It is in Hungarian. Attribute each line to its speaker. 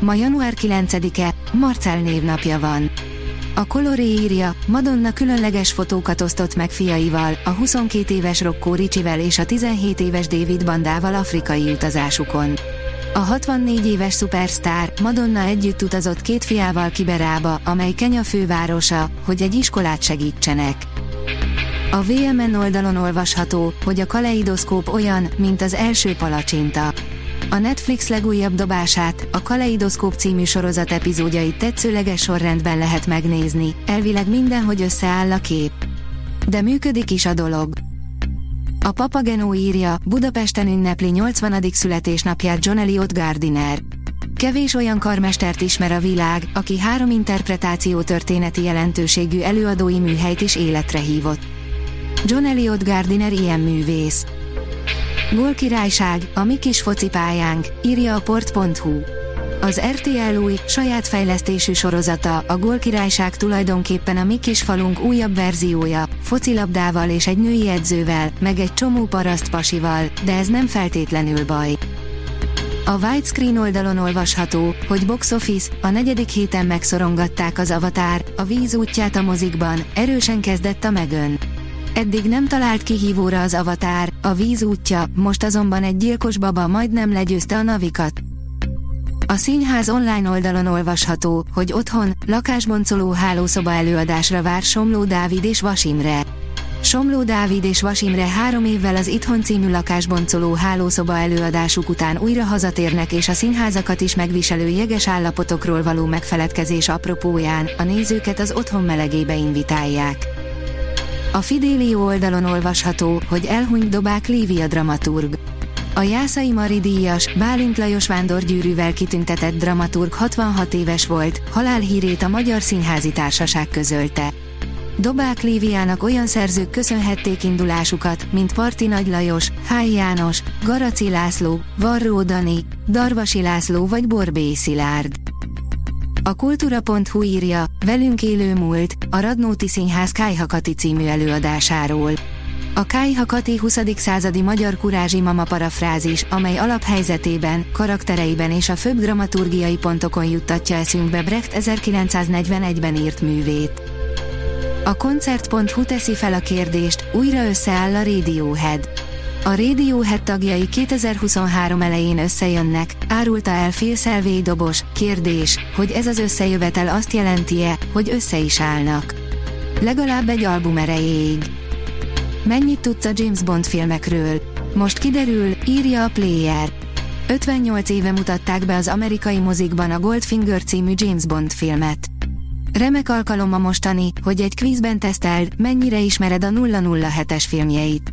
Speaker 1: Ma január 9-e, Marcel névnapja van. A Coloré írja, Madonna különleges fotókat osztott meg fiaival, a 22 éves Rocco Riccivel és a 17 éves David Bandával afrikai utazásukon. A 64 éves szupersztár Madonna együtt utazott két fiával Kiberába, amely Kenya fővárosa, hogy egy iskolát segítsenek. A VMN oldalon olvasható, hogy a kaleidoszkóp olyan, mint az első palacsinta. A Netflix legújabb dobását, a Kaleidoszkóp című sorozat epizódjait tetszőleges sorrendben lehet megnézni, elvileg mindenhogy összeáll a kép. De működik is a dolog. A Papagenó írja, Budapesten ünnepli 80. születésnapját John Elliot Gardiner. Kevés olyan karmestert ismer a világ, aki három interpretáció történeti jelentőségű előadói műhelyt is életre hívott. John Elliot Gardiner ilyen művész. Gól királyság, a mi kis focipályánk, írja a port.hu. Az RTL új, saját fejlesztésű sorozata, a Gól királyság tulajdonképpen a mi kis falunk újabb verziója, focilabdával és egy női edzővel, meg egy csomó paraszt pasival, de ez nem feltétlenül baj. A widescreen oldalon olvasható, hogy Box Office, a negyedik héten megszorongatták az Avatar, a víz útját a mozikban, erősen kezdett a megön. Eddig nem talált kihívóra az avatár, a víz útja, most azonban egy gyilkos baba majdnem legyőzte a navikat. A színház online oldalon olvasható, hogy otthon, lakásboncoló hálószoba előadásra vár Somló Dávid és Vasimre. Somló Dávid és Vasimre három évvel az Itthon című lakásboncoló hálószoba előadásuk után újra hazatérnek és a színházakat is megviselő jeges állapotokról való megfeledkezés apropóján a nézőket az otthon melegébe invitálják. A Fidélió oldalon olvasható, hogy elhunyt dobák Lívia dramaturg. A Jászai Mari díjas, Bálint Lajos vándorgyűrűvel kitüntetett dramaturg 66 éves volt, halálhírét a Magyar Színházi Társaság közölte. Dobák Líviának olyan szerzők köszönhették indulásukat, mint Parti Nagy Lajos, Háj János, Garaci László, Varró Dani, Darvasi László vagy Borbély Szilárd. A kultúra.hu írja, velünk élő múlt, a Radnóti Színház Kájhakati című előadásáról. A Kájhakati 20. századi magyar kurázsi mama parafrázis, amely alaphelyzetében, karaktereiben és a főbb dramaturgiai pontokon juttatja eszünkbe Brecht 1941-ben írt művét. A koncert.hu teszi fel a kérdést, újra összeáll a Radiohead. A Radiohead tagjai 2023 elején összejönnek, árulta el Phil Selvé dobos. Kérdés, hogy ez az összejövetel azt jelenti-e, hogy össze is állnak. Legalább egy album erejéig. Mennyit tudsz a James Bond filmekről? Most kiderül, írja a Player. 58 éve mutatták be az amerikai mozikban a Goldfinger című James Bond filmet. Remek alkalom a mostani, hogy egy kvízben teszteld, mennyire ismered a 007-es filmjeit.